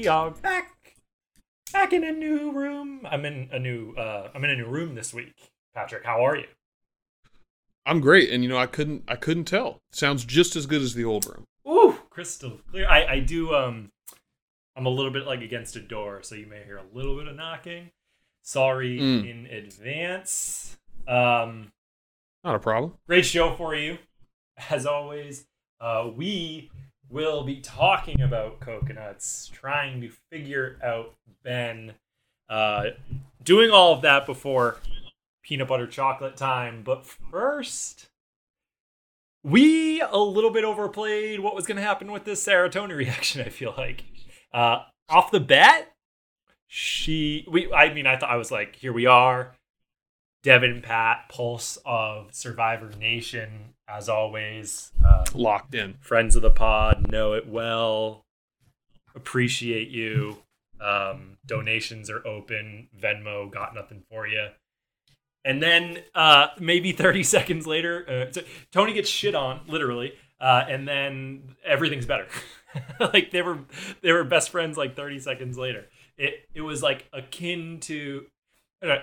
we are back, back in a new room. I'm in a new, uh, I'm in a new room this week. Patrick, how are you? I'm great, and you know I couldn't, I couldn't tell. Sounds just as good as the old room. Ooh, crystal clear. I, I do. Um, I'm a little bit like against a door, so you may hear a little bit of knocking. Sorry Mm. in advance. Um, Not a problem. great show for you, as always. Uh, we will be talking about coconuts, trying to figure out Ben, uh, doing all of that before peanut butter chocolate time. But first, we a little bit overplayed what was going to happen with this serotonin reaction. I feel like uh, off the bat, she we I mean I thought I was like here we are, Devin Pat pulse of Survivor Nation as always. Uh, Locked in. friends of the pod know it well appreciate you um, donations are open venmo got nothing for you and then uh, maybe 30 seconds later uh, so tony gets shit on literally uh, and then everything's better like they were they were best friends like 30 seconds later it it was like akin to know,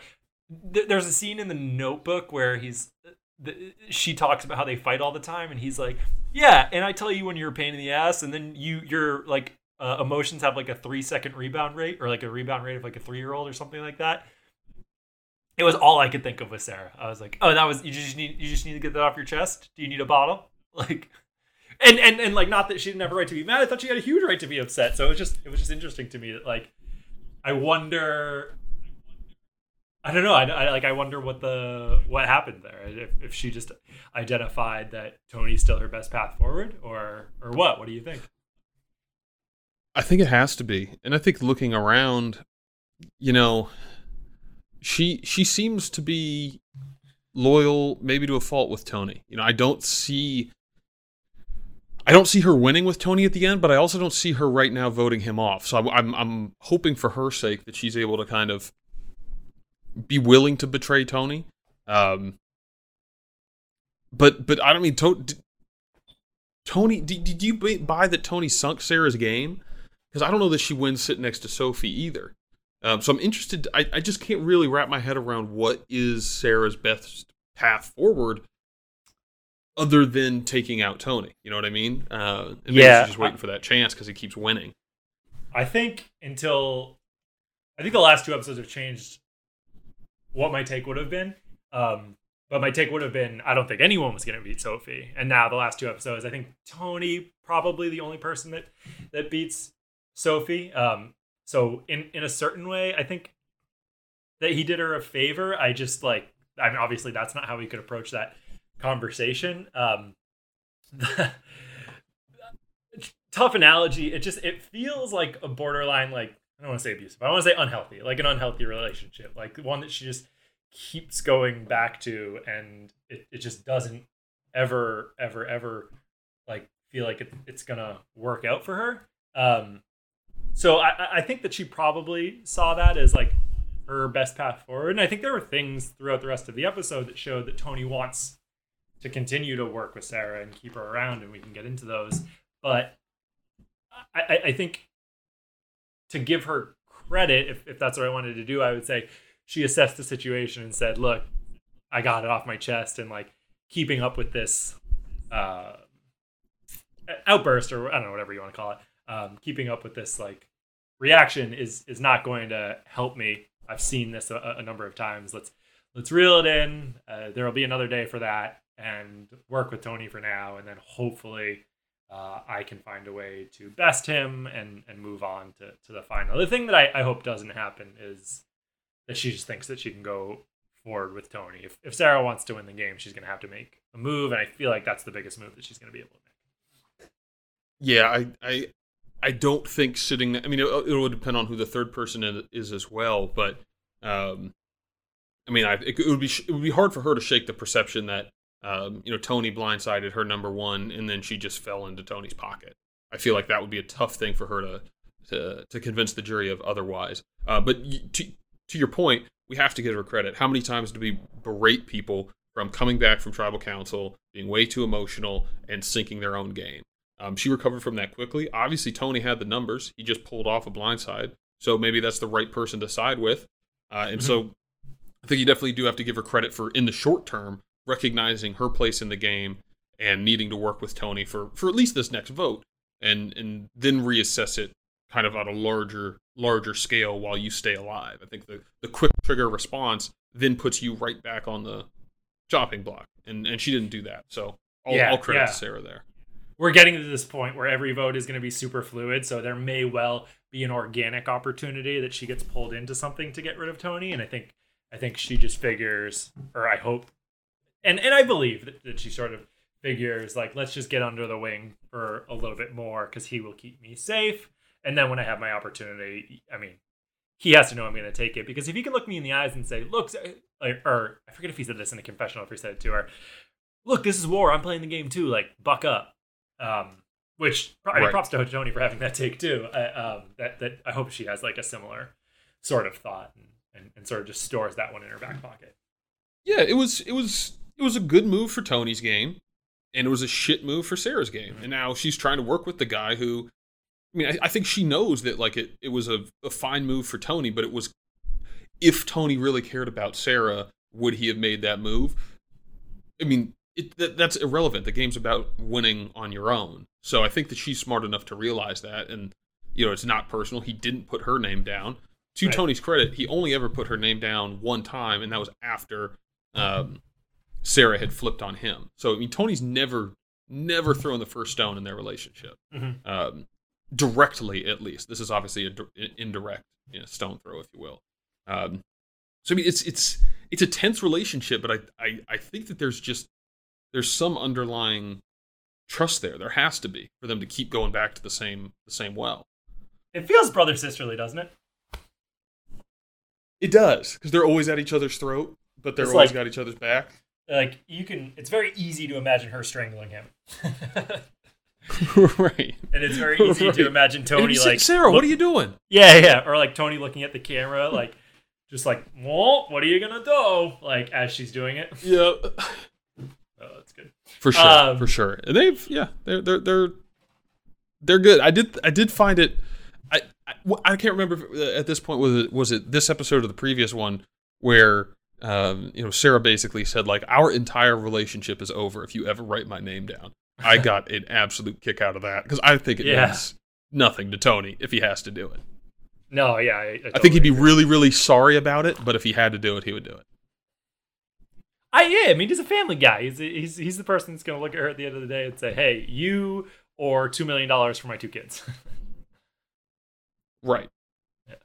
th- there's a scene in the notebook where he's the, she talks about how they fight all the time and he's like yeah and i tell you when you're a pain in the ass and then you your like uh, emotions have like a three second rebound rate or like a rebound rate of like a three year old or something like that. It was all i could think of with sarah. I was like oh that was you just need you just need to get that off your chest? Do you need a bottle? Like and and and like not that she didn't have a right to be mad i thought she had a huge right to be upset. So it was just it was just interesting to me that like i wonder I don't know. I, I like. I wonder what the what happened there. If, if she just identified that Tony's still her best path forward, or or what? What do you think? I think it has to be, and I think looking around, you know, she she seems to be loyal, maybe to a fault with Tony. You know, I don't see. I don't see her winning with Tony at the end, but I also don't see her right now voting him off. So I'm, I'm, I'm hoping for her sake that she's able to kind of be willing to betray Tony. Um, but but I don't mean to, d- Tony. Did, did you buy that Tony sunk Sarah's game? Because I don't know that she wins sitting next to Sophie either. Um, so I'm interested. I, I just can't really wrap my head around what is Sarah's best path forward, other than taking out Tony. You know what I mean? Uh, and maybe Yeah, she's just waiting for that chance because he keeps winning. I think until I think the last two episodes have changed what my take would have been. Um, but my take would have been I don't think anyone was going to beat Sophie. And now the last two episodes, I think Tony probably the only person that that beats Sophie. Um, so in in a certain way, I think that he did her a favor. I just like I mean obviously that's not how we could approach that conversation. Um, tough analogy. It just it feels like a borderline like I don't want to say abusive. I want to say unhealthy, like an unhealthy relationship, like one that she just keeps going back to, and it, it just doesn't ever ever ever like feel like it, it's gonna work out for her. Um, so I, I- think that she probably saw that as like her best path forward, and I think there were things throughout the rest of the episode that showed that Tony wants to continue to work with Sarah and keep her around, and we can get into those. But I, I think to give her credit, if, if that's what I wanted to do, I would say she assessed the situation and said, "Look, I got it off my chest," and like keeping up with this uh, outburst, or I don't know, whatever you want to call it, um, keeping up with this like reaction is is not going to help me. I've seen this a, a number of times. Let's let's reel it in. Uh, there will be another day for that, and work with Tony for now, and then hopefully uh, I can find a way to best him and and move on to, to the final. The thing that I, I hope doesn't happen is that she just thinks that she can go forward with Tony. If, if Sarah wants to win the game, she's going to have to make a move, and I feel like that's the biggest move that she's going to be able to make. Yeah, I, I, I don't think sitting. I mean, it, it would depend on who the third person is, is as well. But, um, I mean, I, it, it would be it would be hard for her to shake the perception that, um, you know, Tony blindsided her number one, and then she just fell into Tony's pocket. I feel like that would be a tough thing for her to to, to convince the jury of otherwise. Uh, but to to your point, we have to give her credit. How many times do we berate people from coming back from tribal council, being way too emotional, and sinking their own game? Um, she recovered from that quickly. Obviously, Tony had the numbers. He just pulled off a blindside. So maybe that's the right person to side with. Uh, and mm-hmm. so I think you definitely do have to give her credit for, in the short term, recognizing her place in the game and needing to work with Tony for, for at least this next vote and, and then reassess it kind of on a larger larger scale while you stay alive. I think the, the quick trigger response then puts you right back on the chopping block. And and she didn't do that. So all, yeah, all credit yeah. to Sarah there. We're getting to this point where every vote is going to be super fluid, so there may well be an organic opportunity that she gets pulled into something to get rid of Tony. And I think I think she just figures, or I hope, and and I believe that, that she sort of figures like let's just get under the wing for a little bit more because he will keep me safe and then when I have my opportunity, I mean, he has to know I'm going to take it because if he can look me in the eyes and say, "Look," or I forget if he said this in a confessional, if he said it to her, "Look, this is war. I'm playing the game too. Like, buck up." Um, which I mean, props to Tony for having that take too. I, um, that that I hope she has like a similar sort of thought and, and, and sort of just stores that one in her back pocket. Yeah, it was it was it was a good move for Tony's game, and it was a shit move for Sarah's game. And now she's trying to work with the guy who I mean, I, I, think she knows that like it, it was a, a fine move for Tony, but it was if Tony really cared about Sarah, would he have made that move? I mean, it, that, that's irrelevant. The game's about winning on your own. So I think that she's smart enough to realize that, and you know, it's not personal. He didn't put her name down. To right. Tony's credit, he only ever put her name down one time, and that was after um, Sarah had flipped on him. So I mean, Tony's never, never thrown the first stone in their relationship. Mm-hmm. Um, directly at least. This is obviously an indirect you know, stone throw, if you will. Um, so I mean, it's it's it's a tense relationship, but I, I I think that there's just there's some underlying trust there. There has to be for them to keep going back to the same the same well. It feels brother sisterly, doesn't it? It does because they're always at each other's throat, but they're it's always like, got each other's back. Like you can, it's very easy to imagine her strangling him. right. And it's very easy right. to imagine Tony like Sarah, look, what are you doing? Yeah, yeah. Or like Tony looking at the camera, like just like, well, what are you gonna do? Like as she's doing it. Yeah. Oh, that's good. For sure. Um, for sure. And they've yeah, they're they're they're they're good. I did I did find it I I, I can't remember at this point was it was it this episode or the previous one where um, you know Sarah basically said like our entire relationship is over if you ever write my name down. I got an absolute kick out of that because I think it yeah. means nothing to Tony if he has to do it. No, yeah, I, I, totally I think he'd be agree. really, really sorry about it, but if he had to do it, he would do it. I yeah, I mean he's a family guy. He's he's he's the person that's gonna look at her at the end of the day and say, "Hey, you or two million dollars for my two kids." right. Yeah.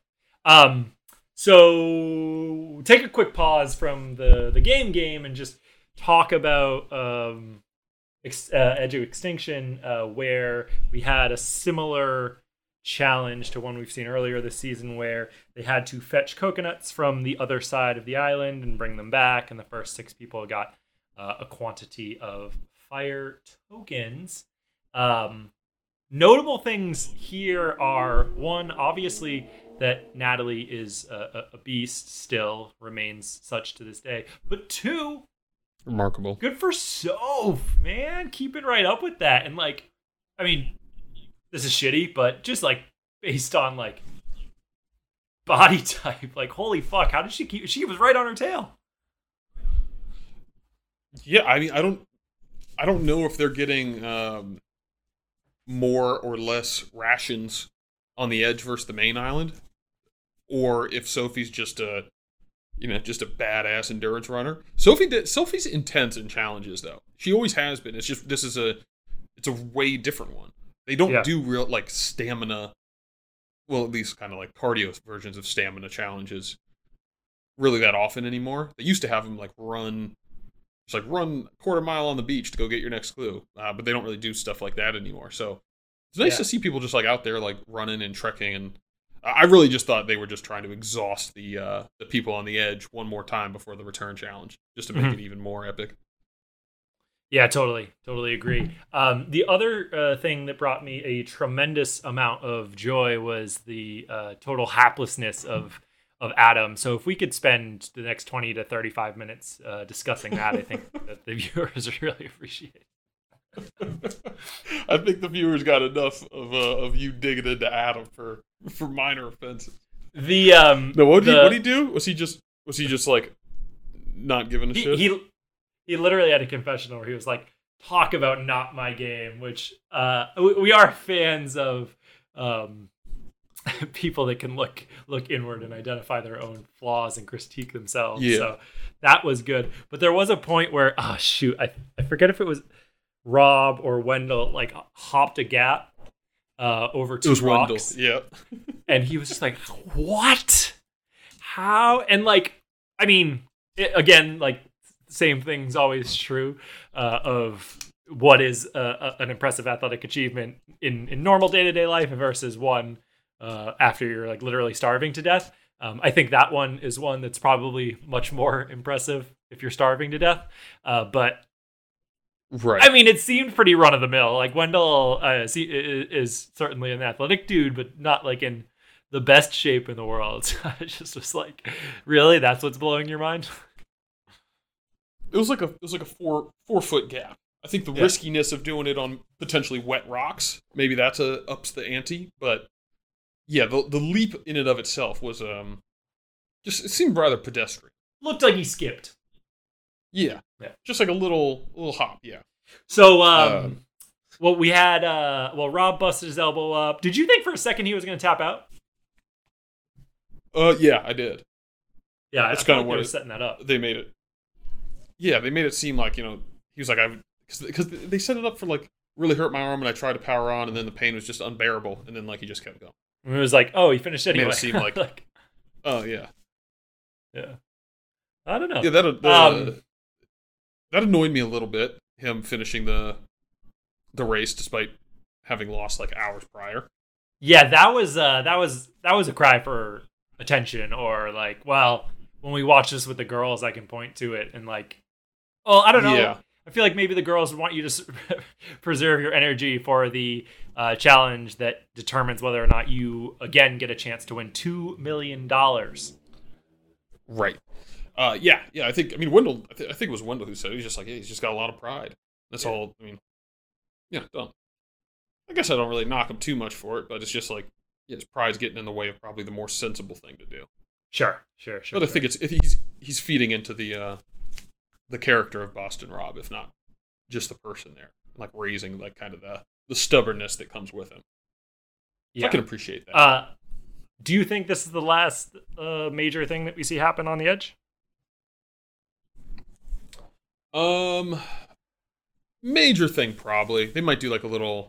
Um. So take a quick pause from the the game game and just talk about um uh, Edge of Extinction, uh, where we had a similar challenge to one we've seen earlier this season, where they had to fetch coconuts from the other side of the island and bring them back, and the first six people got uh, a quantity of fire tokens. Um, notable things here are one, obviously, that Natalie is a, a beast, still remains such to this day, but two, Remarkable. Good for Soph, man. Keeping right up with that. And like, I mean, this is shitty, but just like based on like body type, like holy fuck, how did she keep she was right on her tail. Yeah, I mean I don't I don't know if they're getting um more or less rations on the edge versus the main island. Or if Sophie's just a you know, just a badass endurance runner. Sophie did, Sophie's intense in challenges though. She always has been. It's just this is a it's a way different one. They don't yeah. do real like stamina well, at least kind of like cardio versions of stamina challenges really that often anymore. They used to have them like run it's like run a quarter mile on the beach to go get your next clue. Uh, but they don't really do stuff like that anymore. So it's nice yeah. to see people just like out there like running and trekking and I really just thought they were just trying to exhaust the uh, the people on the edge one more time before the return challenge, just to make mm-hmm. it even more epic. Yeah, totally, totally agree. Um, the other uh, thing that brought me a tremendous amount of joy was the uh, total haplessness of of Adam. So if we could spend the next twenty to thirty five minutes uh, discussing that, I think that the viewers really appreciate. I think the viewers got enough of uh, of you digging into Adam for for minor offenses. The um No, what did the, he what did he do? Was he just was he just like not giving a he, shit? he he literally had a confessional where he was like, "Talk about not my game," which uh we, we are fans of um people that can look look inward and identify their own flaws and critique themselves. Yeah. So that was good. But there was a point where oh shoot, I I forget if it was Rob or Wendell like hopped a gap uh over two it was rocks Yeah. and he was just like, "What? How?" And like, I mean, it, again, like same thing's always true uh, of what is a, a, an impressive athletic achievement in in normal day to day life versus one uh, after you're like literally starving to death. Um, I think that one is one that's probably much more impressive if you're starving to death. Uh, but Right. I mean, it seemed pretty run of the mill. Like Wendell uh, see, i- i- is certainly an athletic dude, but not like in the best shape in the world. I just was like, really? That's what's blowing your mind? it was like a it was like a four four foot gap. I think the Yeah. riskiness of doing it on potentially wet rocks, maybe that's a ups the ante. But yeah, the the leap in and of itself was um just it seemed rather pedestrian. Looked like he skipped. Yeah. Yeah. Just like a little little hop, yeah. So, um, Um, well, we had, uh, well, Rob busted his elbow up. Did you think for a second he was going to tap out? Uh yeah, I did. Yeah, That's kinda felt what they were setting that up. They made it Yeah, they made it seem like, you know, he was like I because they set it up for like really hurt my arm and I tried to power on and then the pain was just unbearable and then like he just kept going. And it was like, oh, he finished anyway. It Made it seem like- Oh yeah. yeah. I don't know. Yeah, that that, Um, that annoyed me a little bit. Him finishing the the race despite having lost like hours prior. Yeah, that was uh that was that was a cry for attention or like, well, when we watch this with the girls, I can point to it and like well, I don't know. Yeah. I feel like maybe the girls want you to preserve your energy for the uh, challenge that determines whether or not you again get a chance to win two million dollars. Right. Uh, yeah, yeah. I think. I mean, Wendell. I, th- I think it was Wendell who said it. he's just like, yeah, he's just got a lot of pride. That's Yeah. all. I mean, yeah, dumb. I guess I don't really knock him too much for it, but it's just like, yeah, his pride's getting in the way of probably the more sensible thing to do. Sure, sure, sure. but I think it's he's he's feeding into the uh, the character of Boston Rob, if not just the person there, like raising like kind of the the stubbornness that comes with him. yeah. I can appreciate that. Uh, do you think this is the last uh, major thing that we see happen on the edge? Um, major thing probably. They might do like a little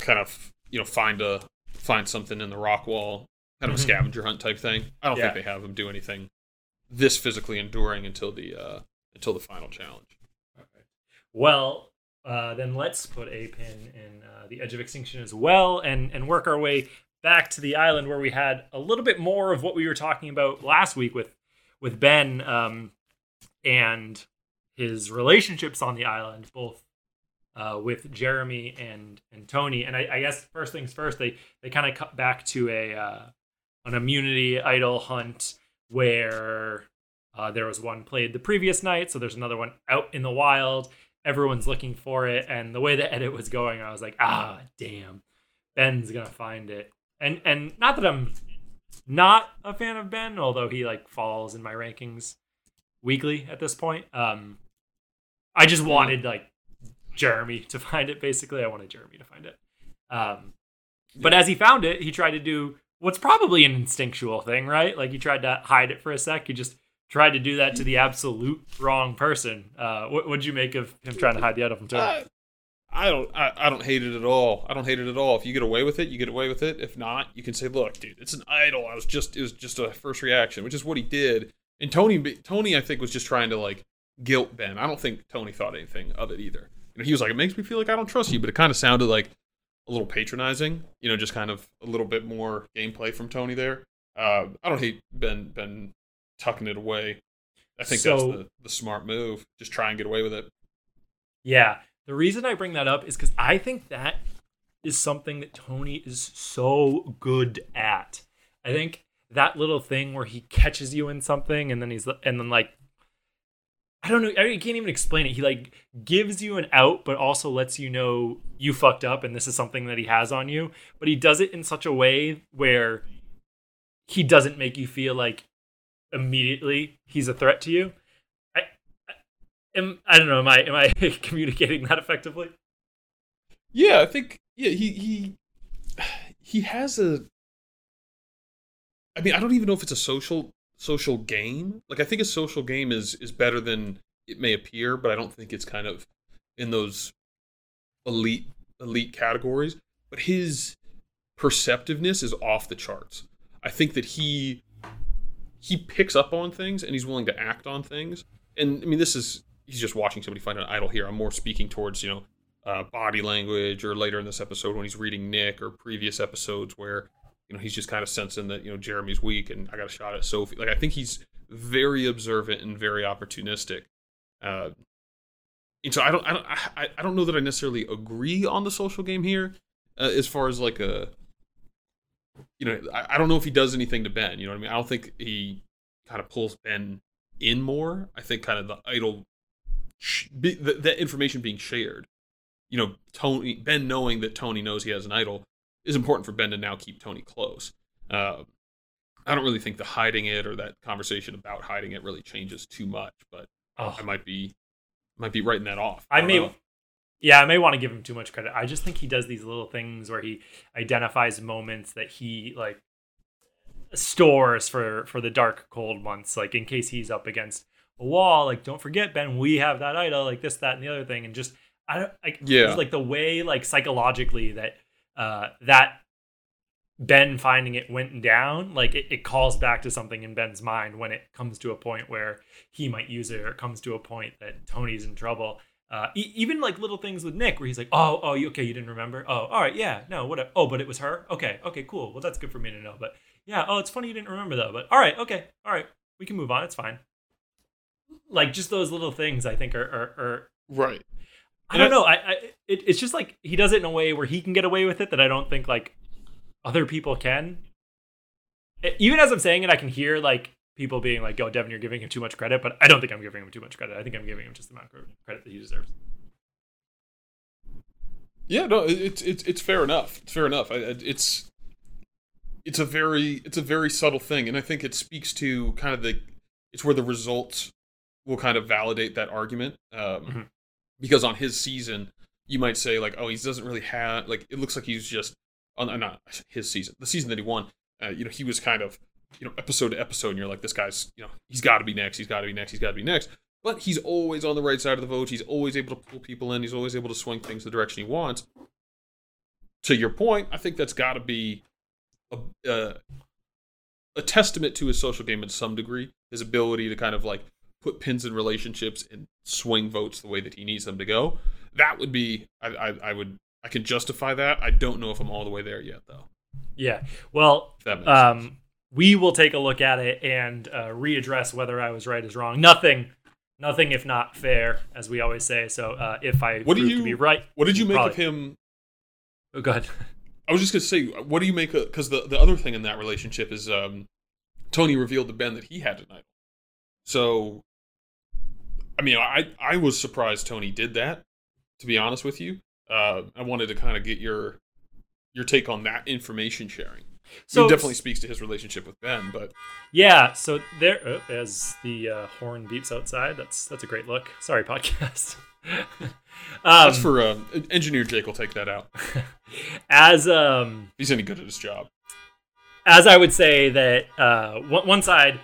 kind of you know find a find something in the rock wall, kind of Mhm. a scavenger hunt type thing. I don't Yeah. think they have them do anything this physically enduring until the uh until the final challenge. Well, uh, then let's put a pin in uh, the edge of extinction as well, and and work our way back to the island where we had a little bit more of what we were talking about last week with with Ben um, and his relationships on the island, both uh, with Jeremy and and Tony. And I, I guess first things first, they they kind of cut back to a uh, an immunity idol hunt where uh, there was one played the previous night, so there's another one out in the wild. Everyone's looking for it, and the way the edit was going, I was like, ah, damn, Ben's gonna find it. And and not that I'm not a fan of Ben, although he like falls in my rankings weekly at this point. Um, I just wanted like Jeremy to find it. Basically, I wanted Jeremy to find it. Um, but as he found it, he tried to do what's probably an instinctual thing, right? Like he tried to hide it for a sec. He just tried to do that to the absolute wrong person. Uh, what would you make of him trying to hide the idol from Tony? I, I don't I, I don't hate it at all. I don't hate it at all. If you get away with it, you get away with it. If not, you can say, "Look, dude, it's an idol. I was just it was just a first reaction," which is what he did. And Tony Tony I think was just trying to like guilt Ben. I don't think Tony thought anything of it either. You know, he was like, "It makes me feel like I don't trust you," but it kind of sounded like a little patronizing. You know, just kind of a little bit more gameplay from Tony there. Uh, I don't hate Ben Ben tucking it away. I think that's the, the smart move. Just try and get away with it. Yeah. The reason I bring that up is because I think that is something that Tony is so good at. I think that little thing where he catches you in something and then he's and then like I don't know. I can't even explain it. He like gives you an out, but also lets you know you fucked up and this is something that he has on you. But he does it in such a way where he doesn't make you feel like immediately he's a threat to you. I, I am I don't know. Am I am I communicating that effectively? Yeah, I think yeah he he he has a. I mean, I don't even know if it's a social social game. Like I think a social game is is better than it may appear, but I don't think it's kind of in those elite elite categories. But his perceptiveness is off the charts. I think that he he picks up on things and he's willing to act on things. And I mean, this is he's just watching somebody find an idol here. I'm more speaking towards you know uh, body language, or later in this episode when he's reading Nick, or previous episodes where you know he's just kind of sensing that you know Jeremy's weak and I got a shot at Sophie. Like I think he's very observant and very opportunistic. Uh, and so I don't I don't I, I don't know that I necessarily agree on the social game here, uh, as far as like a you know I, I don't know if he does anything to Ben. You know what I mean? I don't think he kind of pulls Ben in more. I think kind of the idol, the, the information being shared you know, Tony Ben knowing that Tony knows he has an idol is important for Ben to now keep Tony close. Uh, I don't really think the hiding it or that conversation about hiding it really changes too much, but oh. I might be might be writing that off. I, I may, know. yeah, I may want to give him too much credit. I just think he does these little things where he identifies moments that he like stores for for the dark cold months, like in case he's up against a wall. Like, don't forget, Ben, we have that idol, like this, that, and the other thing, and just I don't like yeah like the way like psychologically that uh that Ben finding it went down, like it, it calls back to something in Ben's mind when it comes to a point where he might use it, or it comes to a point that Tony's in trouble. Uh, e- even like little things with Nick, where he's like, "Oh, oh, you okay? You didn't remember? Oh, all right, yeah, no, what? Oh, but it was her. Okay, okay, cool. Well, that's good for me to know. But yeah, oh, it's funny you didn't remember though. But all right, okay, all right, we can move on. It's fine. Like just those little things, I think are are, are right. I don't know. I, I it, it's just like he does it in a way where he can get away with it that I don't think like other people can. It, even as I'm saying it, I can hear like people being like, "Yo, Devin, you're giving him too much credit," but I don't think I'm giving him too much credit. I think I'm giving him just the amount of credit that he deserves. Yeah, no, it's it's it's fair enough. It's fair enough. It's it's a very it's a very subtle thing, and I think it speaks to kind of the it's where the results will kind of validate that argument. Um, mm-hmm because on his season, you might say like, oh, he doesn't really have like it looks like he's just on uh, not his season, the season that he won. Uh, you know, he was kind of you know episode to episode, and you're like, this guy's you know he's got to be next, he's got to be next, he's got to be next. But he's always on the right side of the vote. He's always able to pull people in. He's always able to swing things the direction he wants. To your point, I think that's got to be a, uh, a testament to his social game in some degree. His ability to kind of like put pins in relationships and swing votes the way that he needs them to go. That would be I, I, I would I can justify that. I don't know if I'm all the way there yet though. Yeah. Well, um, we will take a look at it and uh, readdress whether I was right is wrong. Nothing, nothing if not fair, as we always say. So uh, if I what prove you, to be right, what did you make probably... of him? Oh, go ahead. I was just gonna say, what do you make of? Because the the other thing in that relationship is um, Tony revealed to Ben that he had an idol. So I mean, I I was surprised Tony did that. To be honest with you, uh, I wanted to kind of get your your take on that information sharing. So it definitely speaks to his relationship with Ben, but yeah. So there, oh, as the uh, horn beeps outside, that's that's a great look. Sorry, podcast. um, that's for uh, engineer Jake. will take that out. As um, he's any good at his job. As I would say that uh, one, one side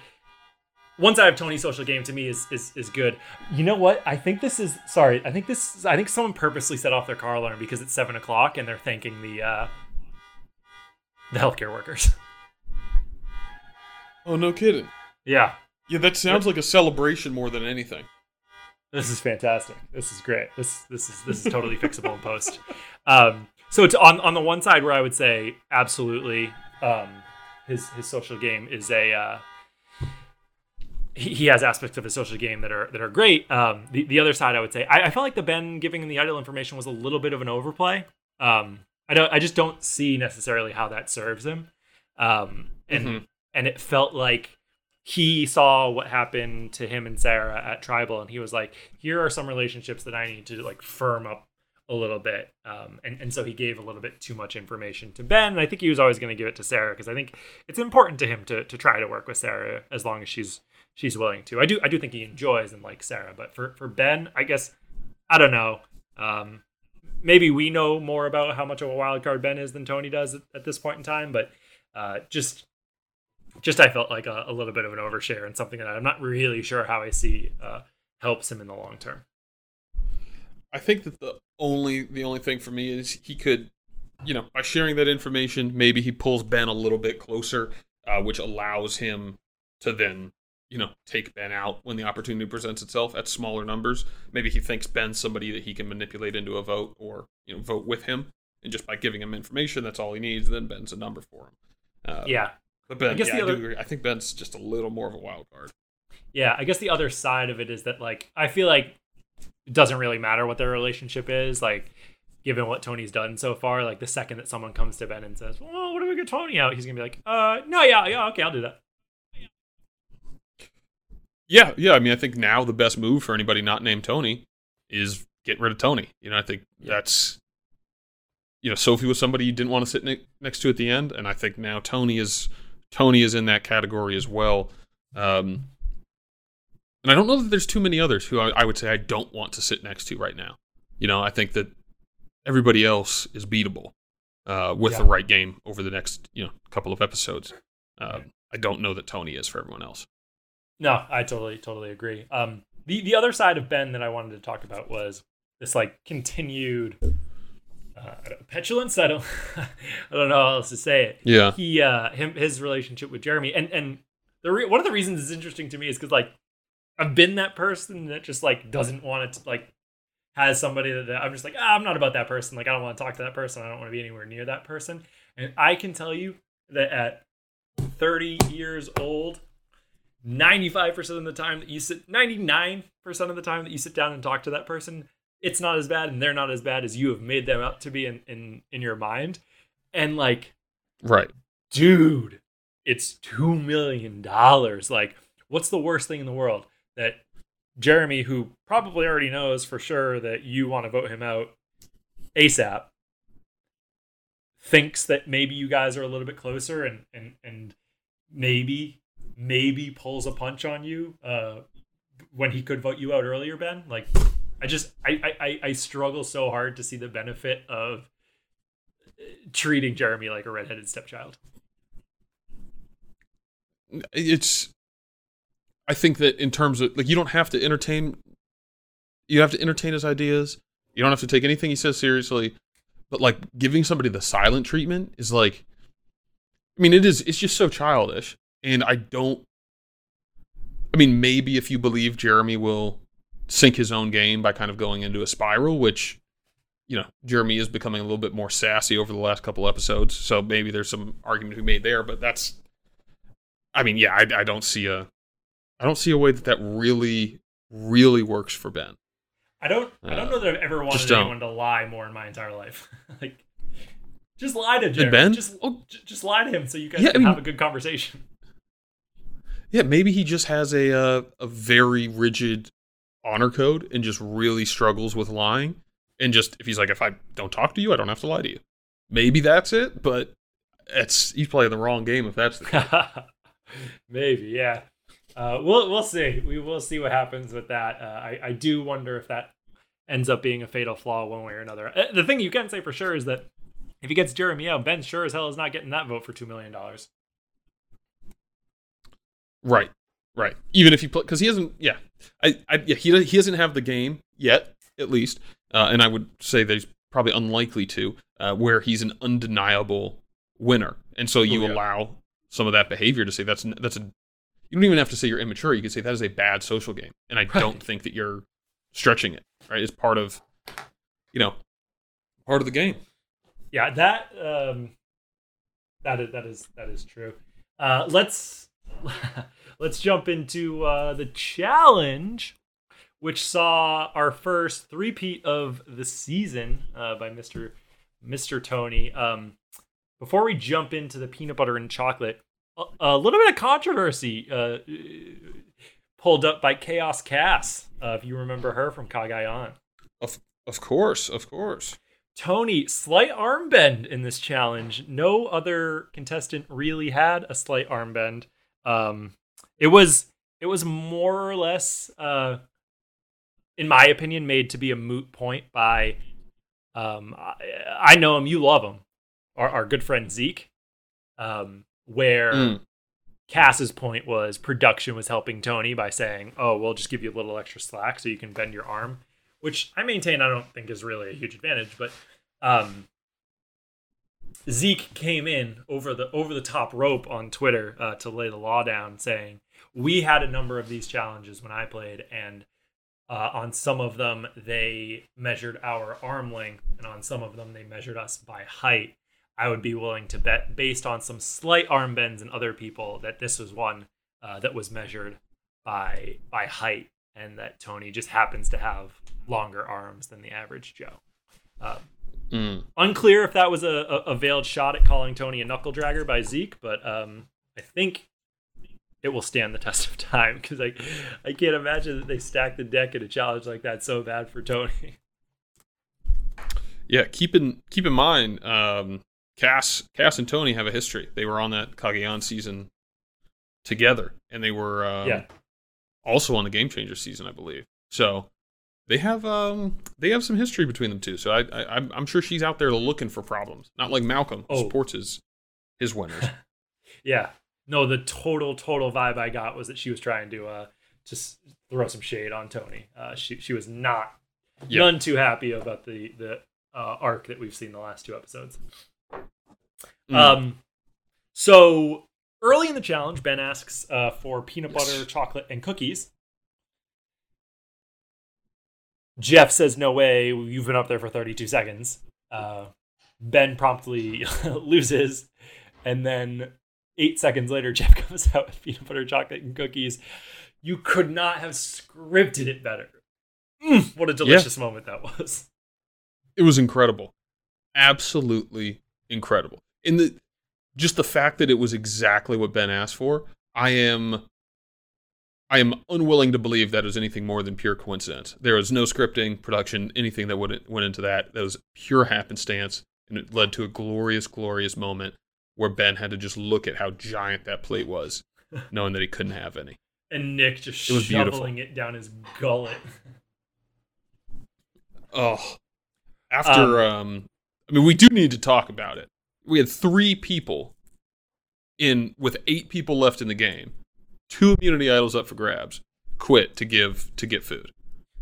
one side of Tony's social game to me is is is good. You know what? I think this is sorry. I think this. I think someone purposely set off their car alarm because it's seven o'clock and they're thanking the uh, the healthcare workers. Oh no, kidding. Yeah. Yeah, that sounds like a celebration more than anything. This is fantastic. This is great. This this is this is totally fixable in post. Um, so it's on on the one side where I would say absolutely um, his his social game is a uh, he, he has aspects of his social game that are that are great. Um, the the other side, I would say, I, I felt like the Ben giving him the idol information was a little bit of an overplay. Um, I don't, I just don't see necessarily how that serves him. Um, and mm-hmm. and it felt like he saw what happened to him and Sarah at Tribal, and he was like, "Here are some relationships that I need to like firm up a little bit." Um, and and so he gave a little bit too much information to Ben, and I think he was always going to give it to Sarah because I think it's important to him to to try to work with Sarah as long as she's she's willing to. I do I do think he enjoys and likes Sarah, but for for Ben, I guess I don't know. Um, maybe we know more about how much of a wild card Ben is than Tony does at, at this point in time, but uh, just just I felt like a, a, little bit of an overshare and something that I'm not really sure how I see uh, helps him in the long term. I think that the only the only thing for me is he could, you know, by sharing that information, maybe he pulls Ben a little bit closer, uh, which allows him to then, you know, take Ben out when the opportunity presents itself at smaller numbers. Maybe he thinks Ben's somebody that he can manipulate into a vote or you know vote with him, and just by giving him information, that's all he needs. Then Ben's a number for him. Uh, yeah, but Ben, I guess yeah, the other, I, do agree. I think Ben's just a little more of a wild card. Yeah, I guess the other side of it is that like I feel like it doesn't really matter what their relationship is. Like, given what Tony's done so far, like the second that someone comes to Ben and says, "Well, what do we get Tony out?" He's gonna be like, "Uh, no, yeah, yeah, okay, I'll do that." Yeah, yeah. I mean, I think now the best move for anybody not named Tony is get rid of Tony. You know, I think yeah. that's you know Sophie was somebody you didn't want to sit ne- next to at the end, and I think now Tony is Tony is in that category as well. Um, and I don't know that there's too many others who I, I, would say I don't want to sit next to right now. You know, I think that everybody else is beatable uh, with yeah. the right game over the next you know couple of episodes. Uh, I don't know that Tony is for everyone else. No, I totally totally agree. Um, the the other side of Ben that I wanted to talk about was this like continued uh, petulance. I don't, I don't know how else to say it. Yeah. He, uh, him, his relationship with Jeremy, and and the re- one of the reasons it's interesting to me is because like I've been that person that just like doesn't want to like has somebody that, that I'm just like ah, I'm not about that person. Like I don't want to talk to that person. I don't want to be anywhere near that person. And I can tell you that at 30 years old, 95% of the time that you sit 99% of the time that you sit down and talk to that person it's not as bad and they're not as bad as you have made them out to be in in in your mind. And like right. dude it's 2 million dollars. Like what's the worst thing in the world that Jeremy who probably already knows for sure that you want to vote him out ASAP thinks that maybe you guys are a little bit closer and and and maybe maybe pulls a punch on you uh when he could vote you out earlier Ben like I just I, I I struggle so hard to see the benefit of treating Jeremy like a redheaded stepchild. It's I think that in terms of like you don't have to entertain you have to entertain his ideas. You don't have to take anything he says seriously. But like giving somebody the silent treatment is like I mean it is it's just so childish and I don't I mean maybe if you believe Jeremy will sink his own game by kind of going into a spiral, which you know Jeremy is becoming a little bit more sassy over the last couple episodes. So maybe there's some argument to be made there, but that's. I mean, yeah, I, I don't see a, I don't see a way that that really, really works for Ben. I don't. I don't uh, know that I've ever wanted anyone to lie more in my entire life. like, just lie to Jeremy. Ben. Just, just lie to him so you guys yeah, can I mean, have a good conversation. Yeah, maybe he just has a uh, a very rigid honor code and just really struggles with lying. And just if he's like, if I don't talk to you, I don't have to lie to you. Maybe that's it, but it's he's playing the wrong game if that's the Maybe, yeah. Uh, we'll we'll see. We will see what happens with that. Uh, I I do wonder if that ends up being a fatal flaw one way or another. Uh, the thing you can say for sure is that if he gets Jeremy out, Ben sure as hell is not getting that vote for two million dollars. Right. Right. Even if he play, because he hasn't. Yeah, I, I, yeah, he he doesn't have the game yet, at least, uh, and I would say that he's probably unlikely to, uh, where he's an undeniable winner, and so you oh, yeah. allow some of that behavior to say that's that's a. You don't even have to say you're immature. You can say that is a bad social game, and I right. don't think that you're stretching it. Right, it's part of, you know, part of the game. Yeah, that um, that is that is that is true. Uh, let's let's jump into uh, the challenge, which saw our first three-peat of the season uh, by Mr. Mr. Tony. Um, before we jump into the peanut butter and chocolate, a, a little bit of controversy uh, pulled up by Chaos Kass, uh, if you remember her from Cagayan. Of of course, of course. Tony, slight arm bend in this challenge. No other contestant really had a slight arm bend. Um, it was it was more or less, uh, in my opinion, made to be a moot point by. Um, I, I know him. You love him. Our, our good friend Zeke. Um, where Mm. Kass's point was production was helping Tony by saying, "Oh, we'll just give you a little extra slack so you can bend your arm," which I maintain I don't think is really a huge advantage. But um, Zeke came in over the over the top rope on Twitter uh, to lay the law down, saying, "We had a number of these challenges when I played, and uh, on some of them they measured our arm length, and on some of them they measured us by height." I would be willing to bet, based on some slight arm bends in other people, that this was one uh, that was measured by by height, and that Tony just happens to have longer arms than the average Joe. Mm. unclear if that was a, a, veiled shot at calling Tony a knuckle dragger by Zeke, but um, I think it will stand the test of time because I I can't imagine that they stacked the deck in a challenge like that so bad for Tony. Yeah, keep in keep in mind, um, Kass Kass and Tony have a history. They were on that Cagayan season together, and they were um, Yeah. also on the Game Changer season, I believe. So they have um, they have some history between them too. So I, I I'm, I'm sure she's out there looking for problems, not like Malcolm Oh. supports his his winners. Yeah. No, the total total vibe I got was that she was trying to uh just throw some shade on Tony. Uh she she was not Yeah. none too happy about the the uh, arc that we've seen the last two episodes. Mm. Um so early in the challenge Ben asks uh for peanut butter, chocolate and cookies. Jeff says no way, you've been up there for 32 seconds. Uh Ben promptly loses and then eight seconds later, Jeff comes out with peanut butter, chocolate, and cookies. You could not have scripted it better. Mm, what a delicious moment that was. it was incredible, absolutely incredible. In the just the fact that it was exactly what Ben asked for, I am I am unwilling to believe that is anything more than pure coincidence. There was no scripting, production, anything that would went into that. That was pure happenstance, and it led to a glorious, glorious moment where Ben had to just look at how giant that plate was, knowing that he couldn't have any. And Nick just It was beautiful. shoveling it down his gullet. Oh, after um, I mean, we do need to talk about it. We had three people in with eight people left in the game, two immunity idols up for grabs, quit to give to get food.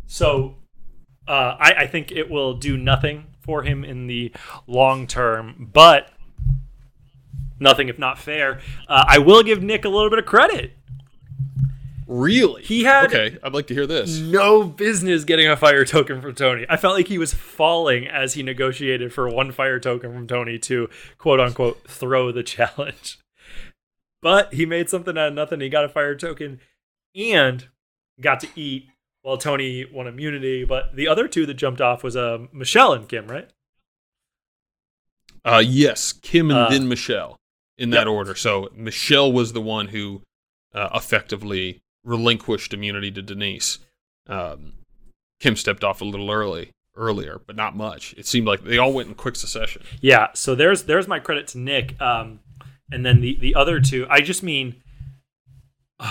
So uh, I, I think it will do nothing for him in the long term, but nothing if not fair. Uh, I will give Nick a little bit of credit. Really? He had okay. I'd like to hear this. no business getting a fire token from Tony. I felt like he was falling as he negotiated for one fire token from Tony to quote unquote throw the challenge. But he made something out of nothing. He got a fire token and got to eat while Tony won immunity. But the other two that jumped off was uh, Michelle and Kim, right? Uh, yes, Kim and Uh, then Michelle in that yep. order. So Michelle was the one who uh, effectively relinquished immunity to Denise. Um, Kim stepped off a little early earlier, but not much. It seemed like they all went in quick succession. Yeah, so there's there's my credit to Nick. Um, and then the the other two, I just mean,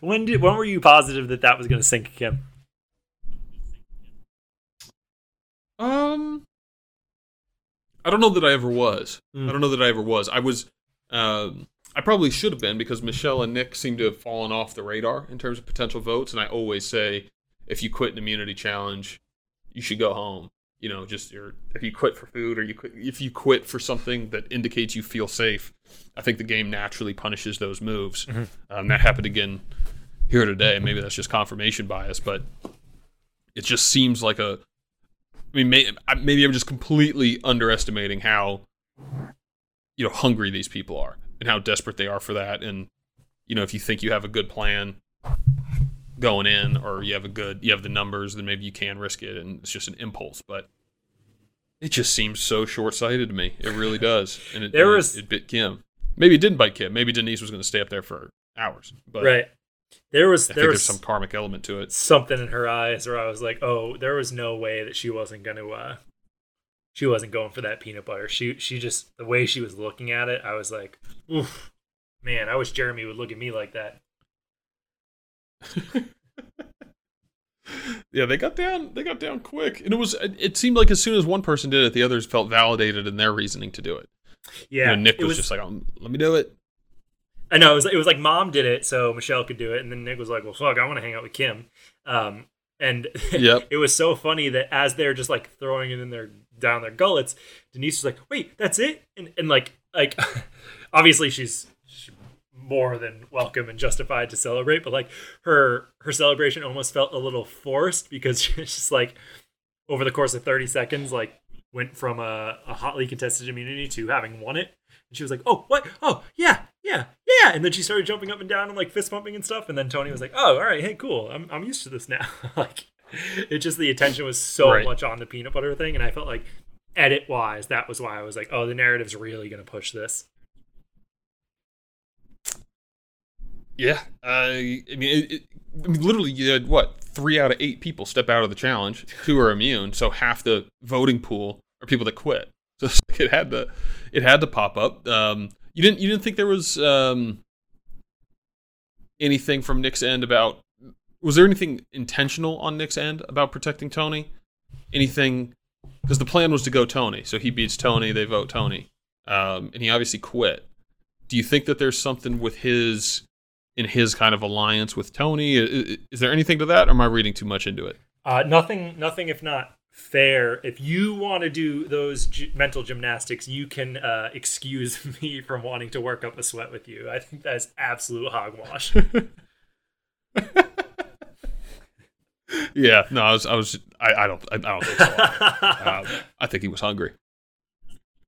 when did when were you positive that that was going to sink Kim? Um, I don't know that I ever was. Mm. I don't know that I ever was. I was. Um, I probably should have been because Michelle and Nick seem to have fallen off the radar in terms of potential votes. And I always say, if you quit an immunity challenge, you should go home. You know, just your if you quit for food or you quit, if you quit for something that indicates you feel safe, I think the game naturally punishes those moves. Mhm. Um, that happened again here today. Maybe that's just confirmation bias, but it just seems like a I mean, may, maybe I'm just completely underestimating how, you know, hungry these people are and how desperate they are for that. And you know, if you think you have a good plan going in, or you have a good, you have the numbers, then maybe you can risk it, and it's just an impulse. But it just seems so short-sighted to me. It really does, and it, There was- it bit Kim. Maybe it didn't bite Kim. Maybe Denise was going to stay up there for hours. But right. There was I there think was there's some karmic element to it. something in her eyes where I was like, oh, there was no way that she wasn't gonna uh she wasn't going for that peanut butter. She she just the way she was looking at it, I was like, oof, man, I wish Jeremy would look at me like that. yeah, they got down. They got down quick, and it was. It seemed like as soon as one person did it, the others felt validated in their reasoning to do it. Yeah, You know, Nick it was, just like, oh, "Let me do it." I know it was it was like mom did it, so Michelle could do it, and then Nick was like, "Well, fuck, I want to hang out with Kim." Um, and Yep. it was so funny that as they're just like throwing it in their down their gullets, Denise was like, "Wait, that's it?" And and like like obviously she's more than welcome and justified to celebrate, but like her her celebration almost felt a little forced because she's just like over the course of 30 seconds like went from a, a hotly contested immunity to having won it. And she was like oh what? Oh yeah yeah yeah. And then she started jumping up and down and like fist pumping and stuff. And then tony was like oh all right hey cool. I'm, I'm used to this now. Like it just the attention was so Right. much on the peanut butter thing. And i felt like edit wise that was why i was like oh the narrative's really going to push this Yeah, I, mean, it, it, I mean, literally, you had what three out of eight people step out of the challenge. Two are immune, so half the voting pool are people that quit. So it had to, it had to pop up. Um, you didn't, you didn't think there was um, anything from Nick's end about? Was there anything intentional on Nick's end about protecting Tony? Anything? Because the plan was to go Tony, so he beats Tony, they vote Tony, um, and he obviously quit. Do you think that there's something with his? In his kind of alliance with Tony. I- i- Is there anything to that, or am I reading too much into it? Uh, nothing, nothing. If not fair, if you want to do those g- mental gymnastics, you can uh, excuse me from wanting to work up a sweat with you. I think that's absolute hogwash. Yeah, no, I was, I was, I, I don't, I don't think so. um, I think he was hungry.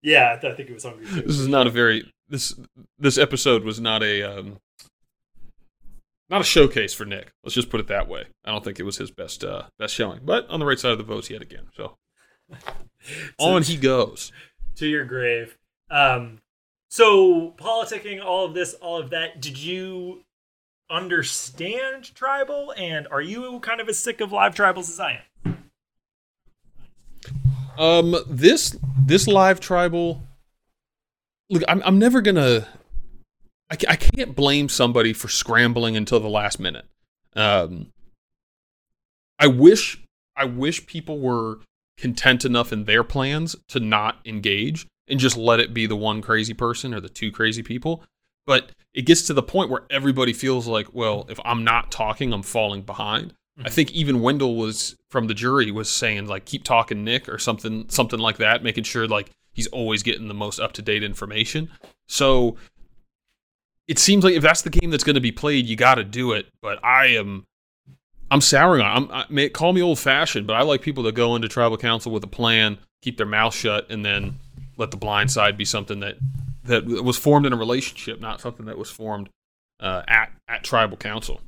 yeah, I think it was hungry too. This is not a very this this episode was not a um, not a showcase for Nick. Let's just put it that way. I don't think it was his best uh, best showing, but on the right side of the votes yet again. So on he goes. to your grave. Um, so politicking, all of this, all of that. Did you understand tribal, and are you kind of as sick of live tribals as I am? Um, this this live tribal. Look, I'm I'm never gonna. I, I can't blame somebody for scrambling until the last minute. Um, I wish I wish people were content enough in their plans to not engage and just let it be the one crazy person or the two crazy people. But it gets to the point where everybody feels like, well, if I'm not talking, I'm falling behind. I think even Wendell was from the jury was saying like keep talking Nick or something something like that, making sure like he's always getting the most up to date information. So it seems like if that's the game that's going to be played, you got to do it. But I am I'm souring on. I'm, I may call me old fashioned, but I like people that go into tribal council with a plan, keep their mouth shut, and then let the blind side be something that that was formed in a relationship, not something that was formed uh, at at tribal council.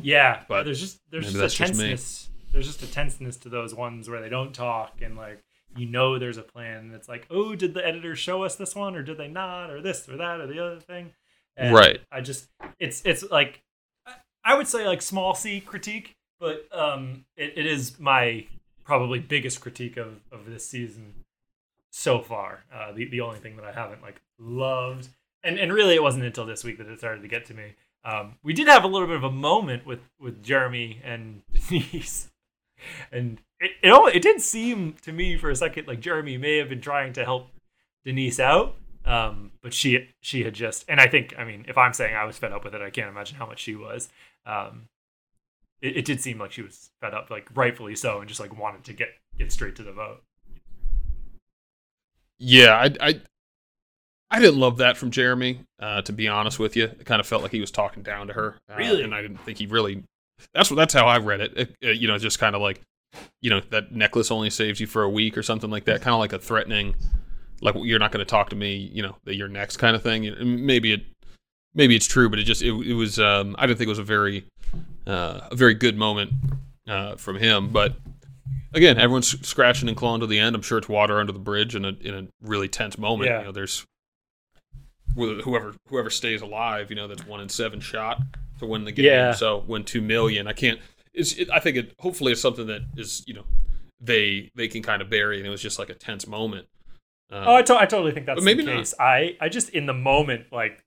Yeah, But there's just there's just a that's just tenseness. There's just a tenseness to those ones where they don't talk and like you know there's a plan. And it's like, oh, did the editor show us this one or did they not or this or that or the other thing? And Right. I just it's it's like I- would say like small C critique, but um, it, it is my probably biggest critique of of this season so far. Uh, the the only thing that I haven't like loved, and and really it wasn't until this week that it started to get to me. Um, we did have a little bit of a moment with with Jeremy and Denise, and it it, it did seem to me for a second like Jeremy may have been trying to help Denise out, um, but she she had just, and I think I mean if I'm saying I was fed up with it, I can't imagine how much she was. Um, it, it did seem like she was fed up, like rightfully so, and just like wanted to get get straight to the vote. Yeah, I, I, I didn't love that from Jeremy. Uh, to be honest with you, it kind of felt like he was talking down to her. Uh, Really? and I didn't think he really. That's what. That's how I read it. it, it you know, just kind of like, you know, that necklace only saves you for a week or something like that. Kind of like a threatening, like you're not going to talk to me. You know, that you're next kind of thing. Maybe it, maybe it's true, but it just it, it was. Um, I didn't think it was a very, uh, a very good moment uh, from him, but again, everyone's scratching and clawing to the end. I'm sure it's water under the bridge in a in a really tense moment. Yeah. You know, there's whoever whoever stays alive, you know, that's one in seven shot to win the game. Yeah. So win two million. I can't. It's. It, I think it. Hopefully, it's something that is you know they they can kind of bury, and it was just like a tense moment. Um, Oh, I, to- I totally think that's But maybe the not. case. I, I just in the moment like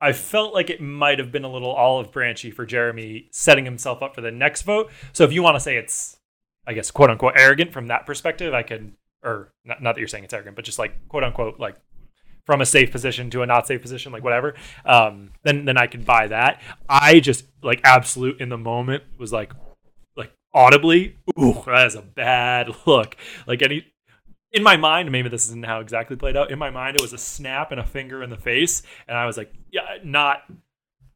I felt like it might have been a little olive branchy for Jeremy setting himself up for the next vote. So if you want to say it's, I guess quote unquote arrogant from that perspective, I can, or not, not that you're saying it's arrogant, but just like quote unquote like from a safe position to a not safe position, like whatever. Um, then then I can buy that. I just like absolute in the moment was like like audibly, ooh, that is a bad look. Like any in my mind, maybe this isn't how exactly played out. In my mind, it was a snap and a finger in the face, and I was like, yeah, not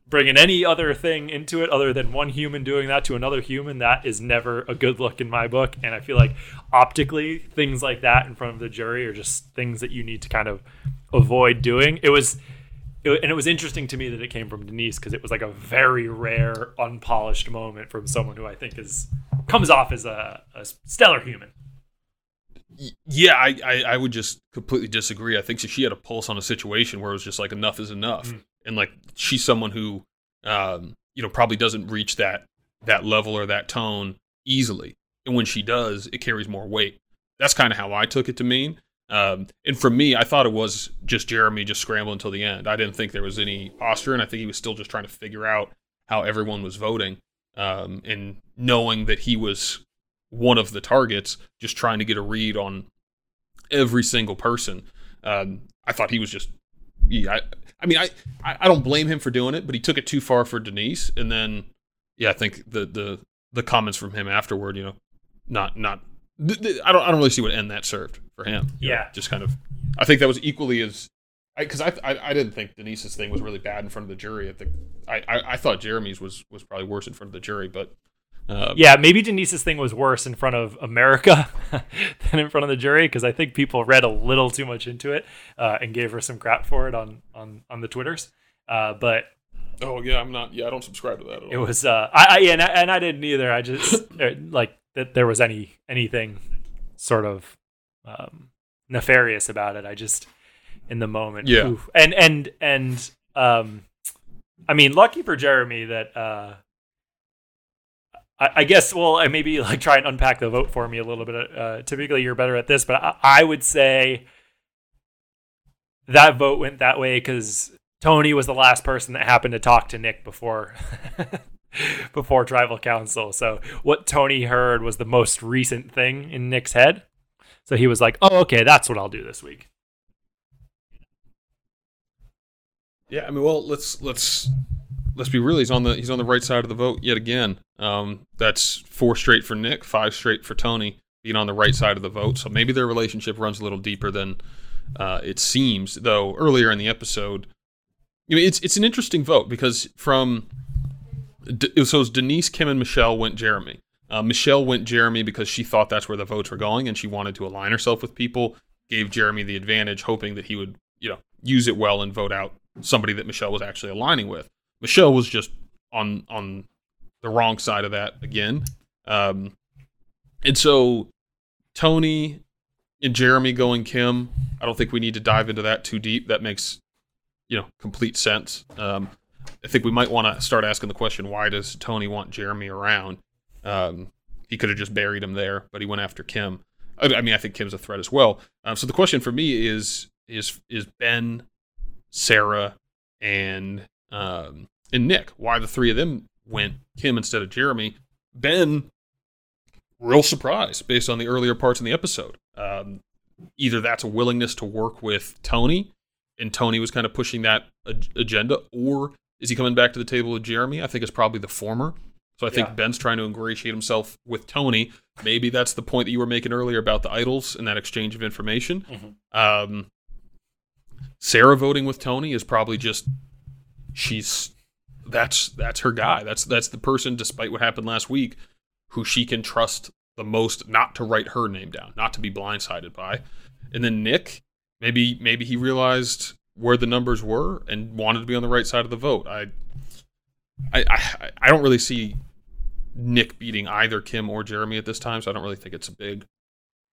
bringing any other thing into it other than one human doing that to another human. That is never a good look in my book, and I feel like optically, things like that in front of the jury are just things that you need to kind of avoid doing. It was. It, and it was interesting to me that it came from Denise because it was like a very rare, unpolished moment from someone who I think is comes off as a, a stellar human. Yeah, I, I I would just completely disagree. I think she had a pulse on a situation where it was just like enough is enough, Mm. and like she's someone who, um, you know, probably doesn't reach that that level or that tone easily, and when she does, it carries more weight. That's kind of how I took it to mean. Um, and for me, I thought it was just Jeremy just scrambling until the end. I didn't think there was any posture, and I think he was still just trying to figure out how everyone was voting, um, and knowing that he was one of the targets, just trying to get a read on every single person. Um, I thought he was just, yeah. I, I mean, I, I I don't blame him for doing it, but he took it too far for Denise, and then, yeah, I think the the the comments from him afterward, you know, not not. th- th- I don't. I don't really see what end that served for him. you know, Yeah. just kind of. I think that was equally as, because I, I I didn't think Denise's thing was really bad in front of the jury. I think I I, I thought Jeremy's was was probably worse in front of the jury, but. Uh, Yeah, maybe Denise's thing was worse in front of America than in front of the jury because I think people read a little too much into it uh, and gave her some crap for it on on on the twitters. Uh, but Oh yeah, I'm not. Yeah, I don't subscribe to that at all. it was uh, I, I yeah, and I, and I didn't either. I just uh, like that there was any anything sort of um, nefarious about it. I just in the moment, Yeah. oof. and and and um, I mean, lucky for Jeremy that uh, I, guess. Well, I maybe like try and unpack the vote for me a little bit. Uh, typically, you're better at this, but I, I would say that vote went that way because Tony was the last person that happened to talk to Nick before before tribal council. So what Tony heard was the most recent thing in Nick's head. So he was like, "Oh, okay, that's what I'll do this week." Yeah, I mean, well, let's let's let's be real. He's on the he's on the right side of the vote yet again. Um, that's four straight for Nick, five straight for Tony, being on the right side of the vote. So maybe their relationship runs a little deeper than uh, it seems. Though earlier in the episode, I mean, it's it's an interesting vote because from so Denise, Kim, and Michelle went Jeremy. Uh, Michelle went Jeremy because she thought that's where the votes were going, and she wanted to align herself with people. Gave Jeremy the advantage, hoping that he would, you know, use it well and vote out somebody that Michelle was actually aligning with. Michelle was just on on the wrong side of that again, um, and so Tony and Jeremy going Kim. I don't think we need to dive into that too deep. That makes you know complete sense. Um, I think we might want to start asking the question: Why does Tony want Jeremy around? Um, he could have just buried him there, but he went after Kim. I, I mean, I think Kim's a threat as well. Um, so the question for me is: is is Ben, Sarah, and um, and Nick? Why the three of them went Kim instead of Jeremy? Ben, real surprise based on the earlier parts in the episode. Um, either that's a willingness to work with Tony, and Tony was kind of pushing that ag- agenda, or is he coming back to the table with Jeremy? I think it's probably the former. So I think Yeah. Ben's trying to ingratiate himself with Tony. Maybe that's the point that you were making earlier about the idols and that exchange of information. Mhm. Um, Sarah voting with Tony is probably just she's that's that's her guy. That's that's the person, despite what happened last week, who she can trust the most not to write her name down, not to be blindsided by. And then Nick, maybe maybe he realized where the numbers were and wanted to be on the right side of the vote. I I I, I don't really see Nick beating either Kim or Jeremy at this time, so I don't really think it's a big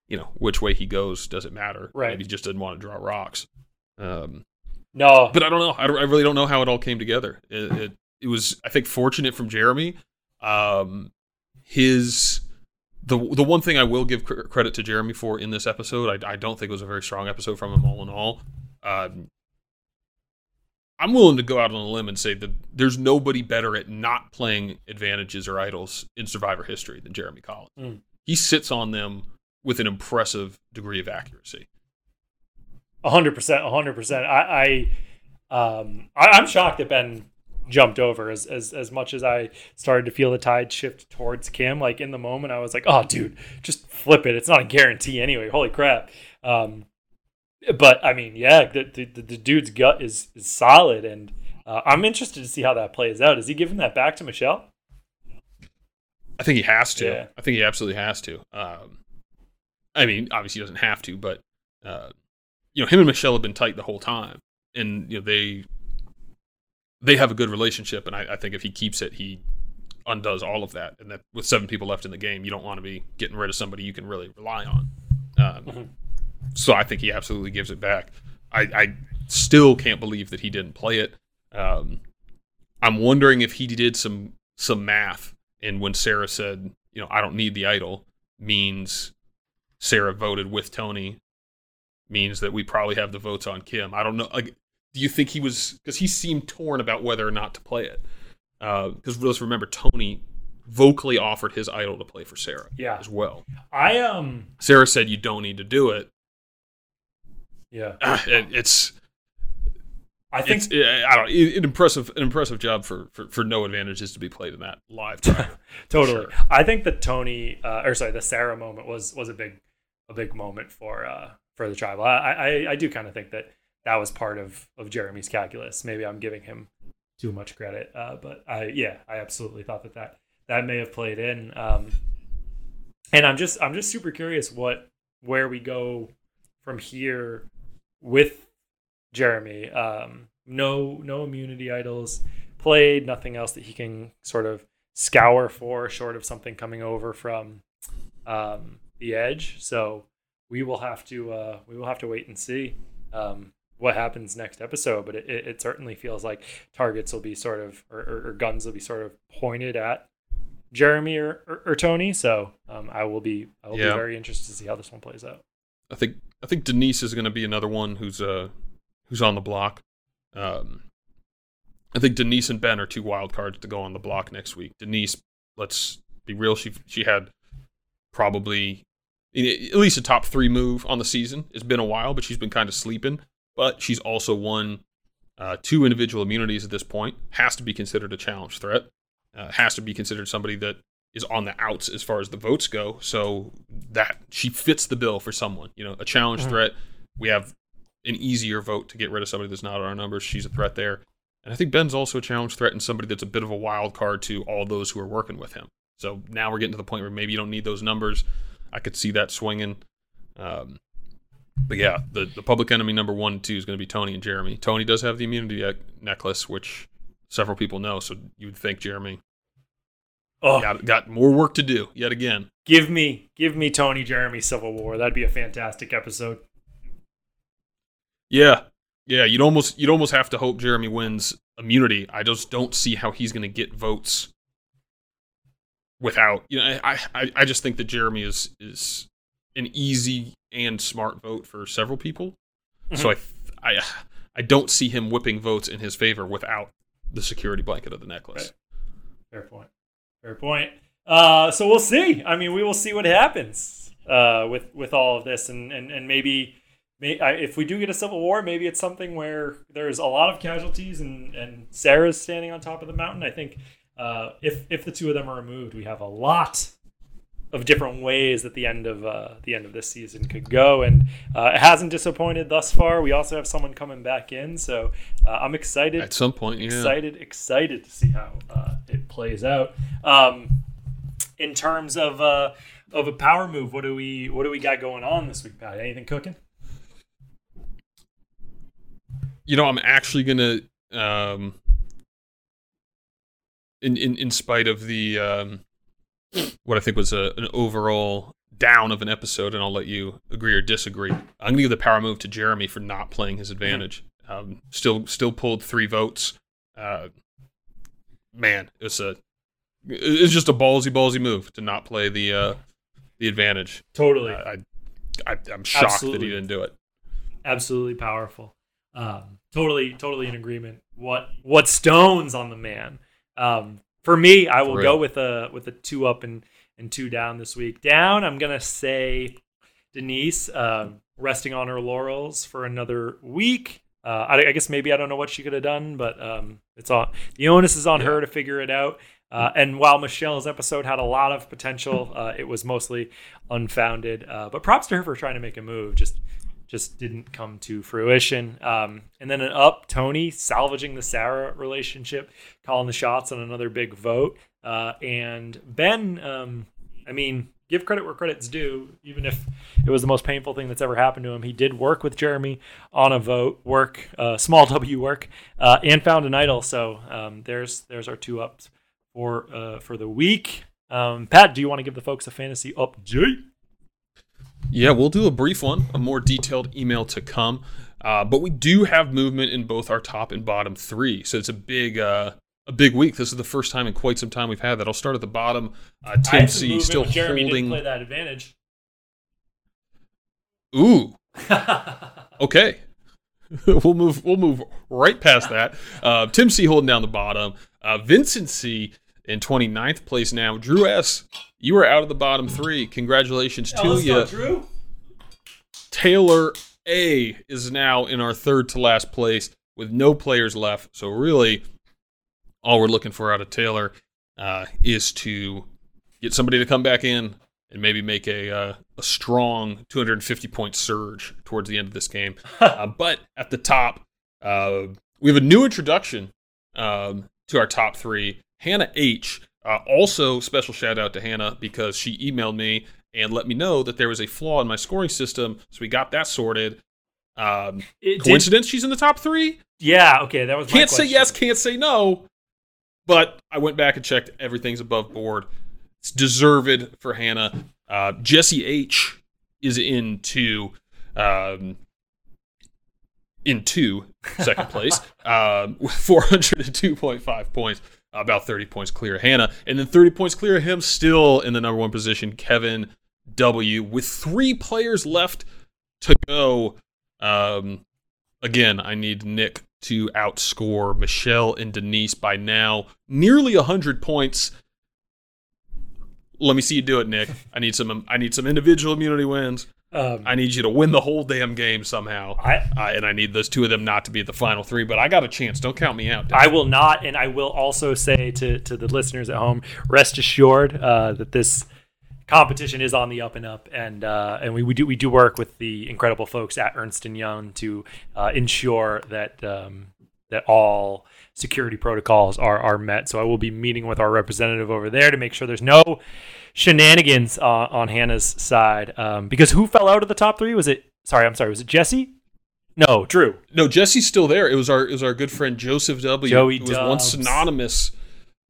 you know, which way he goes doesn't matter. Right. Maybe he just didn't want to draw rocks. Um, No, but I don't know. I, don't, I really don't know how it all came together. It, it, it was, I think, fortunate from Jeremy. Um, his the the one thing I will give credit to Jeremy for in this episode, I, I don't think it was a very strong episode from him all in all. Um, I'm willing to go out on a limb and say that there's nobody better at not playing advantages or idols in Survivor history than Jeremy Collins. Mm. He sits on them with an impressive degree of accuracy. Hundred percent, hundred percent. I, I, um, I, I'm shocked that Ben jumped over as, as as much as I started to feel the tide shift towards Kim. Like in the moment, I was like, "Oh, dude, just flip it. It's not a guarantee anyway. Holy crap!" Um, but I mean, yeah, the, the, the dude's gut is, is solid, and uh, I'm interested to see how that plays out. Is he giving that back to Michelle? I think he has to. Yeah. I think he absolutely has to. Um, I mean, obviously he doesn't have to, but uh, you know, him and Michelle have been tight the whole time, and you know they they have a good relationship, and I, I think if he keeps it, he undoes all of that. And that with seven people left in the game, you don't want to be getting rid of somebody you can really rely on. Um, mm-hmm. So I think he absolutely gives it back. I, I still can't believe that he didn't play it. Um, I'm wondering if he did some some math, and when Sarah said, you know, I don't need the idol, means Sarah voted with Tony, means that we probably have the votes on Kim. I don't know. Like, do you think he was because he seemed torn about whether or not to play it? Because uh, let's remember, Tony vocally offered his idol to play for Sarah. Yeah, as well. I um. Sarah said you don't need to do it, yeah, it, it's. I think it's, I don't. An impressive, an impressive job for, for, for no advantages to be played in that live. totally. Sure. I think the Tony, uh, or sorry, the Sarah moment was was a big, a big moment for uh for the tribal. I I, I do kind of think that that was part of of Jeremy's calculus. Maybe I'm giving him too much credit, uh, but I yeah, I absolutely thought that that that may have played in. Um, and I'm just I'm just super curious what where we go from here with Jeremy. Um, no no immunity idols played, nothing else that he can sort of scour for, short of something coming over from um, the edge. So we will have to uh, we will have to wait and see um, what happens next episode. But it, it, certainly feels like targets will be sort of or, or, or guns will be sort of pointed at Jeremy or, or, or Tony. So um, I will be I will yeah. be very interested to see how this one plays out. I think I think Denise is going to be another one who's uh who's on the block. Um, I think Denise and Ben are two wild cards to go on the block next week. Denise, let's be real, she she had probably at least a top three move on the season. It's been a while, but she's been kind of sleeping. But she's also won uh, two individual immunities at this point. Has to be considered a challenge threat. Uh, has to be considered somebody that is on the outs as far as the votes go. So that she fits the bill for someone. You know, a challenge mm-hmm. threat. We have an easier vote to get rid of somebody that's not on our numbers. She's a threat there. And I think Ben's also a challenge threat and somebody that's a bit of a wild card to all those who are working with him. So now we're getting to the point where maybe you don't need those numbers. I could see that swinging. Um, but yeah, the, the public enemy number one and two is going to be Tony and Jeremy. Tony does have the immunity necklace, which several people know. So you'd think Jeremy Oh, got, got more work to do yet again. Give me, give me Tony Jeremy Civil War. That'd be a fantastic episode. Yeah, yeah. You'd almost, you'd almost have to hope Jeremy wins immunity. I just don't see how he's going to get votes without. You know, I, I, I just think that Jeremy is is an easy and smart vote for several people. Mm-hmm. So I, I, I don't see him whipping votes in his favor without the security blanket of the necklace. Fair point. Fair point. Uh, so we'll see. I mean, we will see what happens uh, with with all of this, and and and maybe, may, if we do get a civil war, maybe it's something where there's a lot of casualties, and and Sarah's standing on top of the mountain. I think uh, if if the two of them are removed, we have a lot of different ways that the end of uh, the end of this season could go, and uh, it hasn't disappointed thus far. We also have someone coming back in, so uh, I'm excited. At some point, yeah. excited, excited to see how uh, it plays out. Um, in terms of uh, of a power move, what do we what do we got going on this week, Pat? Anything cooking? You know, I'm actually gonna. Um, in, in in spite of the um, what I think was a, an overall down of an episode, and I'll let you agree or disagree. I'm going to give the power move to Jeremy for not playing his advantage. Um, still still pulled three votes. Uh, man, it's a it's just a ballsy ballsy move to not play the uh, the advantage. Totally. I, I I'm shocked Absolutely. that he didn't do it. Absolutely powerful. Um, totally, totally in agreement. What what stones on the man? Um, for me, I will go with a with a two up and and two down this week. Down, I'm gonna say Denise um, resting on her laurels for another week. Uh, I, I guess maybe I don't know what she could have done, but um, it's on the onus is on Yeah. her to figure it out. Uh, and while Michelle's episode had a lot of potential, uh, it was mostly unfounded. Uh, but props to her for trying to make a move. Just just didn't come to fruition. Um, and then an up, Tony salvaging the Sarah relationship, calling the shots on another big vote. Uh, and Ben, um, I mean, give credit where credit's due. Even if it was the most painful thing that's ever happened to him, he did work with Jeremy on a vote, work, uh, small W work, uh, and found an idol. So um, there's there's our two ups for uh, for the week. Um, Pat, do you want to give the folks a fantasy update? Yeah, we'll do a brief one, a more detailed email to come. Uh, but we do have movement in both our top and bottom three, so it's a big, uh, a big week. This is the first time in quite some time we've had that. I'll start at the bottom. Uh, Tim C still Jeremy holding. play that advantage. Ooh, okay. we'll move. We'll move right past that. Uh, Tim C holding down the bottom. Uh, Vincent C in 29th place now. Drew S, you are out of the bottom three. Congratulations to you. Drew. Taylor A is now in our third to last place with no players left. So really, all we're looking for out of Taylor uh, is to get somebody to come back in and maybe make a uh, a strong 250 point surge towards the end of this game. uh, but at the top, uh, we have a new introduction um, to our top three. Hannah H. Uh, also, special shout out to Hannah because she emailed me and let me know that there was a flaw in my scoring system. So we got that sorted. Um, It did- coincidence? She's in the top three. yeah. Okay. That was my Can't say yes, can't say no. But I went back and checked. Everything's above board. It's deserved for Hannah. Uh, Jesse H is in two. Um, in two, second place, um, with 402.5 points, about 30 points clear of Hannah. And then 30 points clear of him, still in the number one position, Kevin W, with three players left to go. Um, again, I need Nick to outscore Michelle and Denise by now nearly 100 points. Let me see you do it, Nick. I need some. I need some individual immunity wins. Um, I need you to win the whole damn game somehow. I Uh, and I need those two of them not to be at the final three. But I got a chance. Don't count me out. I will not, and I will also say to to the listeners at home, rest assured uh, that this competition is on the up and up, and uh, and we, we do we do work with the incredible folks at Ernst and Young to uh, ensure that um, that all security protocols are are met. So I will be meeting with our representative over there to make sure there's no shenanigans uh, on Hannah's side. Um, because who fell out of the top three? Was it? Sorry, I'm sorry. Was it Jesse? No, Drew. No, Jesse's still there. It was our it was our good friend Joseph W. Joey who was once synonymous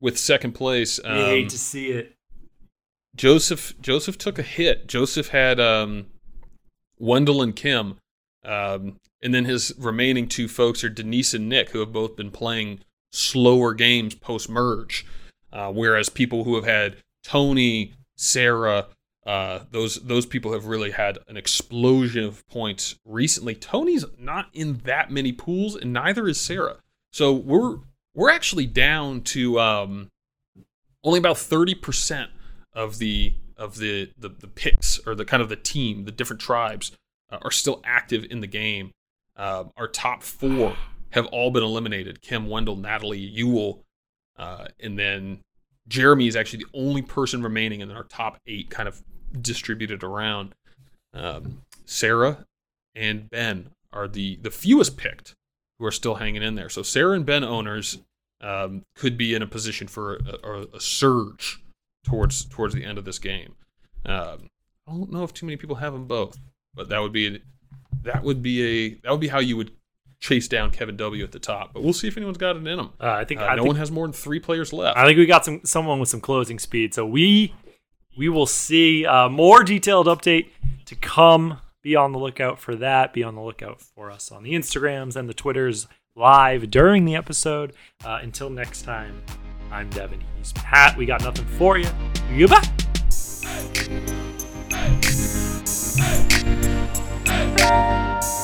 with second place. You hate Um, to see it. Joseph Joseph took a hit. Joseph had um, Wendell and Kim, um, and then his remaining two folks are Denise and Nick, who have both been playing slower games post merge, uh, whereas people who have had Tony, Sarah, uh, those those people have really had an explosion of points recently. Tony's not in that many pools, and neither is Sarah. So we're we're actually down to um, only about thirty percent of the of the, the the picks or the kind of the team, the different tribes uh, are still active in the game. Uh, our top four have all been eliminated: Kim, Wendell, Natalie, Yul, uh, and then Jeremy is actually the only person remaining in our top eight, kind of distributed around. Um, Sarah and Ben are the the fewest picked who are still hanging in there. So Sarah and Ben owners um, could be in a position for a, a, a surge towards towards the end of this game. Um, I don't know if too many people have them both, but that would be that would be a that would be how you would chase down Kevin W at the top. But we'll see if anyone's got it in them. Uh, I think uh, I no think, one has more than three players left. I think we got some someone with some closing speed. So we we will see uh, more detailed update to come. Be on the lookout for that. Be on the lookout for us on the Instagrams and the Twitters live during the episode. Uh, until next time, I'm Devin. He's Pat. We got nothing for you. Goodbye. Hey. Hey. Hey.